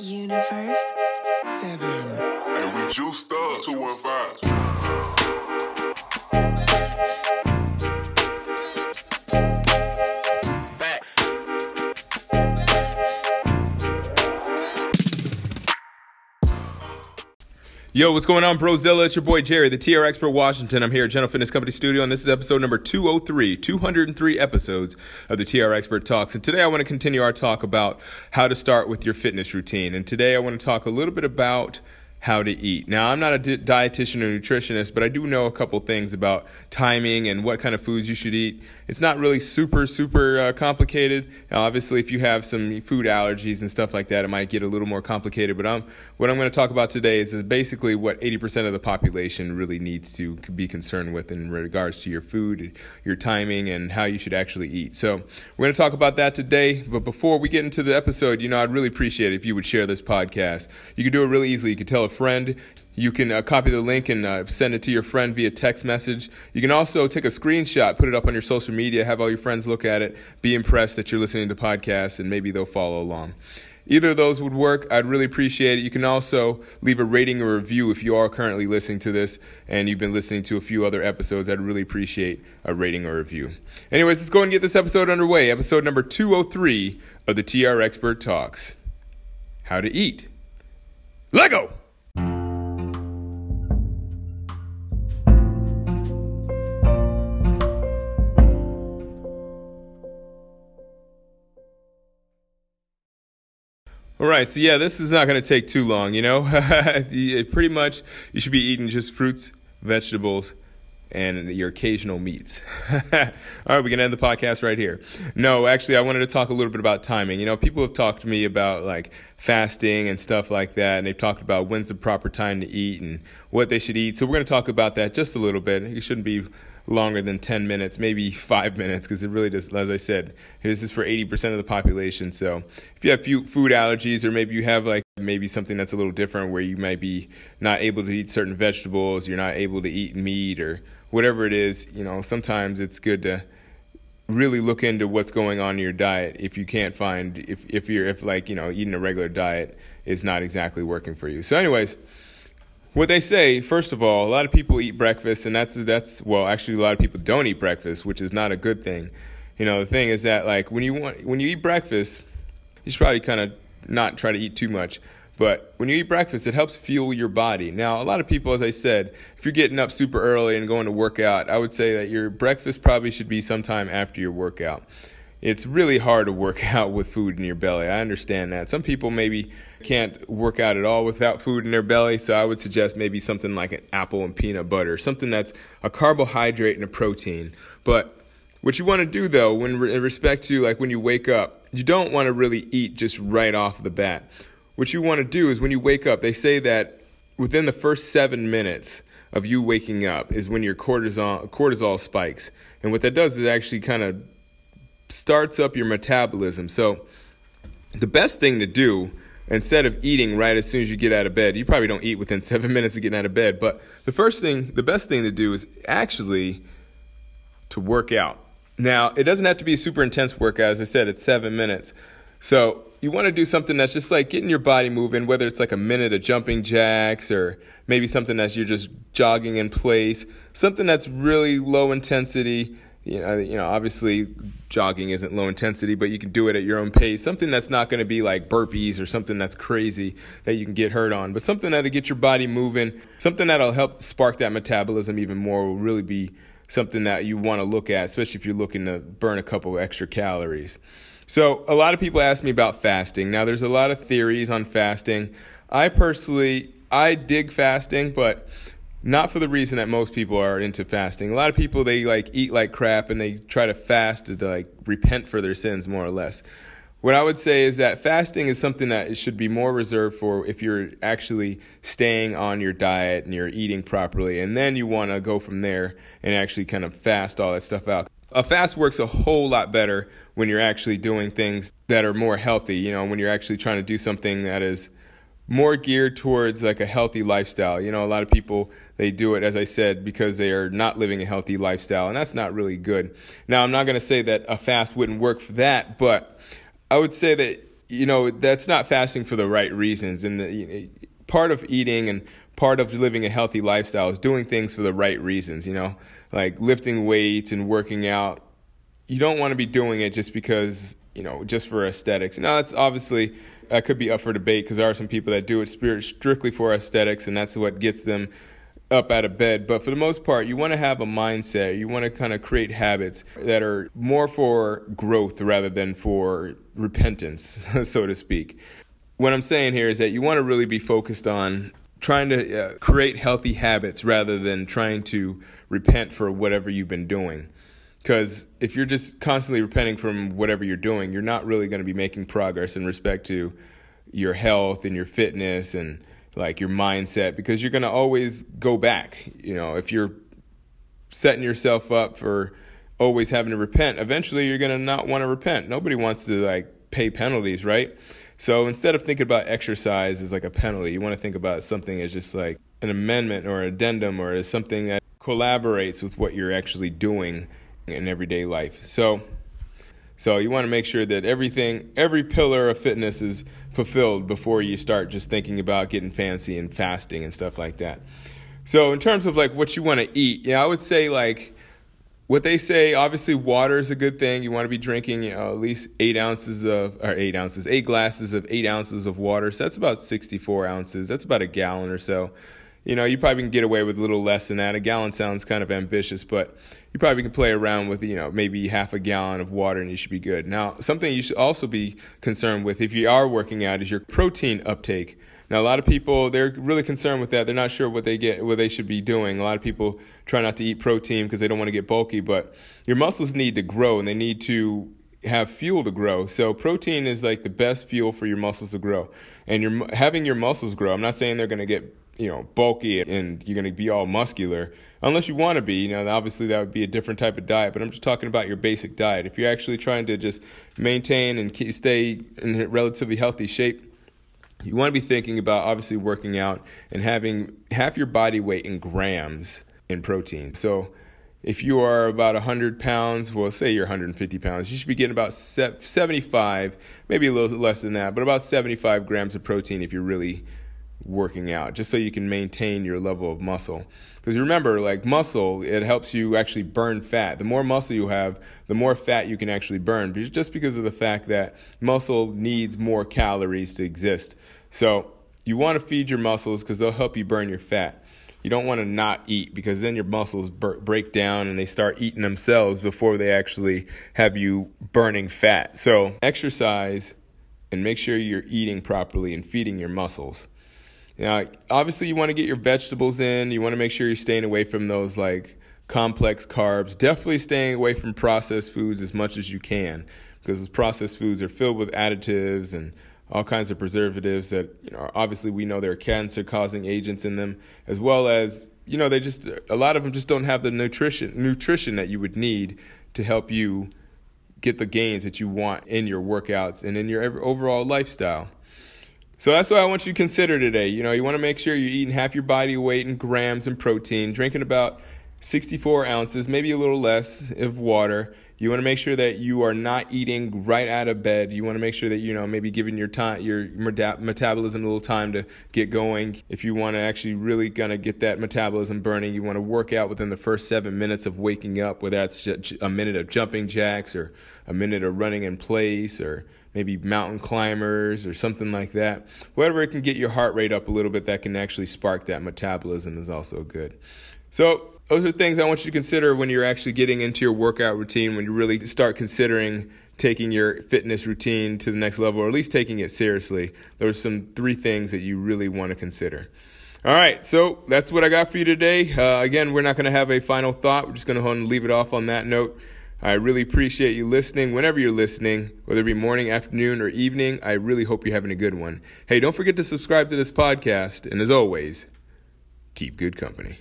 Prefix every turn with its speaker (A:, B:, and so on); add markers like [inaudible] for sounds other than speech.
A: Universe.
B: Seven.
C: And we juiced up 215.
D: Yo, what's going on, Brozilla? It's your boy Jerry, the TR Expert Washington. I'm here at General Fitness Company Studio, and this is episode number 203, 203 episodes of the TR Expert Talks. And today I want to continue our talk about how to start with your fitness routine. And today I want to talk a little bit about how to eat. Now, I'm not a di- dietitian or nutritionist, but I do know a couple things about timing and what kind of foods you should eat. It's not really super, super uh, complicated. Now, obviously, if you have some food allergies and stuff like that, it might get a little more complicated. But I'm, what I'm going to talk about today is basically what 80% of the population really needs to be concerned with in regards to your food, your timing, and how you should actually eat. So, we're going to talk about that today. But before we get into the episode, you know, I'd really appreciate it if you would share this podcast. You can do it really easily. You can tell friend. You can uh, copy the link and uh, send it to your friend via text message. You can also take a screenshot, put it up on your social media, have all your friends look at it, be impressed that you're listening to podcasts, and maybe they'll follow along. Either of those would work. I'd really appreciate it. You can also leave a rating or review if you are currently listening to this and you've been listening to a few other episodes. I'd really appreciate a rating or review. Anyways, let's go and get this episode underway. Episode number 203 of the TR Expert Talks How to Eat. Lego! All right, so yeah, this is not going to take too long, you know? [laughs] Pretty much, you should be eating just fruits, vegetables, and your occasional meats. [laughs] All right, we can end the podcast right here. No, actually, I wanted to talk a little bit about timing. You know, people have talked to me about like fasting and stuff like that, and they've talked about when's the proper time to eat and what they should eat. So we're going to talk about that just a little bit. It shouldn't be longer than 10 minutes, maybe five minutes, because it really does, as I said, this is for 80% of the population. So if you have food allergies, or maybe you have like maybe something that's a little different where you might be not able to eat certain vegetables, you're not able to eat meat, or whatever it is, you know, sometimes it's good to really look into what's going on in your diet if you can't find if if you're if like you know eating a regular diet is not exactly working for you. So anyways what they say first of all a lot of people eat breakfast and that's that's well actually a lot of people don't eat breakfast which is not a good thing. You know the thing is that like when you want when you eat breakfast you should probably kind of not try to eat too much but when you eat breakfast, it helps fuel your body. Now, a lot of people, as I said, if you're getting up super early and going to work out, I would say that your breakfast probably should be sometime after your workout. It's really hard to work [laughs] out with food in your belly. I understand that. Some people maybe can't work out at all without food in their belly, so I would suggest maybe something like an apple and peanut butter, something that's a carbohydrate and a protein. But what you want to do though, when in respect to like when you wake up, you don't want to really eat just right off the bat. What you want to do is when you wake up, they say that within the first seven minutes of you waking up is when your cortisol cortisol spikes, and what that does is actually kind of starts up your metabolism. So the best thing to do instead of eating right as soon as you get out of bed you probably don't eat within [laughs] seven minutes of getting out of bed but the first thing the best thing to do is actually to work out. Now it doesn't have to be a super intense workout. As i said it's seven minutes. So you want to do something that's just like getting your body moving whether it's like a minute of jumping jacks or maybe something that you're just jogging in place something that's really low intensity you know, you know, obviously jogging isn't low intensity, but you can do it at your own pace. Something that's not going to be like burpees or something that's crazy that you can get hurt on, but something that'll get your body moving, something that'll help spark that metabolism even more will really be something that you want to look at, especially if you're looking to burn a couple extra calories. So, a lot of people ask me about fasting. Now, there's a lot of theories on fasting. I personally, I dig fasting, but not for the reason that most people are into fasting. A lot of people they like eat like crap and they try to fast to like repent for their sins more or less. What I would say is that fasting is something that should be more reserved for if you're actually staying on your diet and you're eating properly, and then you want to go from there and actually kind of fast all that stuff out. A fast works a whole lot better when you're actually doing things that are more healthy, you know, when you're actually trying to do something that is more geared towards like a healthy lifestyle. You know, a lot of people they do it as I said because they are not living a healthy lifestyle and that's not really good. Now, I'm not going to say that a fast wouldn't work for that, but I would say that you know, that's not fasting for the right reasons. And the, part of eating and part of living a healthy lifestyle is doing things for the right reasons, you know, like lifting weights and working out. You don't want to be doing it just because, you know, just for aesthetics. Now, that's obviously, that could be up for debate because there are some people that do it strictly for aesthetics and that's what gets them up out of bed. But for the most part, you want to have a mindset. You want to kind of create habits that are more for growth rather than for repentance, [laughs] so to speak. What I'm saying here is that you want to really be focused on trying to uh, create healthy habits rather than trying to repent for whatever you've been doing. Because if you're just constantly repenting from whatever you're doing, you're not really going to be making progress in respect to your health and your fitness and like your mindset because you're going to always go back. You know, if you're setting yourself up for always having to repent, eventually you're going to not want to repent. Nobody wants to like pay penalties, right? So instead of thinking about exercise as like a penalty, you want to think about something as just like an amendment or an addendum or as something that collaborates with what you're actually doing in everyday life. So so you want to make sure that everything, every pillar of fitness is fulfilled before you start just thinking about getting fancy and fasting and stuff like that. So in terms of like what you want to eat, yeah, I would say like what they say. Obviously, water is a good thing. You want to be drinking, you know, at least eight ounces of or eight ounces, eight glasses of eight ounces of water. So that's about sixty-four ounces. That's about a gallon or so you know, you probably can get away with a little less than that. A gallon sounds kind of ambitious, but you probably can play around with, you know, maybe half a gallon of water and you should be good. Now, something you should also be concerned with if you are working out is your protein uptake. Now, a lot of people they're really concerned with that. They're not sure what they get, what they should be doing. A lot of people try not to eat protein because they don't want to get bulky, but your muscles need to grow and they need to have fuel to grow. So protein is like the best fuel for your muscles to grow. And you're having your muscles grow. I'm not saying they're going to get you know, bulky and you're going to be all muscular. Unless you want to be, you know, obviously that would be a different type of diet. But I'm just talking about your basic diet. If you're actually trying to just maintain and stay in relatively healthy shape, you want to be thinking about obviously working out and having half your body weight in grams in protein. So if you are about 100 pounds, well, say you're 150 pounds, you should be getting about 75, maybe a little less than that, but about 75 grams of protein if you're really working out just so you can maintain your level of muscle. Because remember like muscle it helps you actually burn fat. The more muscle you have the more fat you can actually burn just because of the fact that muscle needs more calories to exist. So you want to feed your muscles because they'll help you burn your fat. You don't want to not eat because then your muscles break down and they start eating themselves before they actually have you burning fat. So exercise and make sure you're eating properly and feeding your muscles know, obviously you want to get your vegetables in. You want to make sure you're staying away from those like complex carbs. Definitely staying away from processed foods as much as you can because those processed foods are filled with additives and all kinds of preservatives that you know obviously we know there are cancer causing agents in them as well as you know they just a lot of them just don't have the nutrition nutrition that you would need to help you get the gains that you want in your workouts and in your overall lifestyle. So that's what I want you to consider today. You know, you want to make sure you're eating half your body weight in grams and protein, drinking about 64 ounces, maybe a little less of water. You want to make sure that you are not eating right out of bed. You want to make sure that you know maybe giving your time your metabolism a little time to get going. If you want to actually really of get that metabolism burning, you want to work out within the first seven minutes of waking up, whether that's a minute of jumping jacks or a minute of running in place or maybe mountain climbers or something like that. Whatever it can get your heart rate up a little bit that can actually spark that metabolism is also good. So, those are things I want you to consider when you're actually getting into your workout routine, when you really start considering taking your fitness routine to the next level, or at least taking it seriously. There's some three things that you really want to consider. All right, so that's what I got for you today. Uh, again, we're not going to have a final thought. We're just going to leave it off on that note. I really appreciate you listening whenever you're listening, whether it be morning, afternoon, or evening. I really hope you're having a good one. Hey, don't forget to subscribe to this podcast. And as always, keep good company.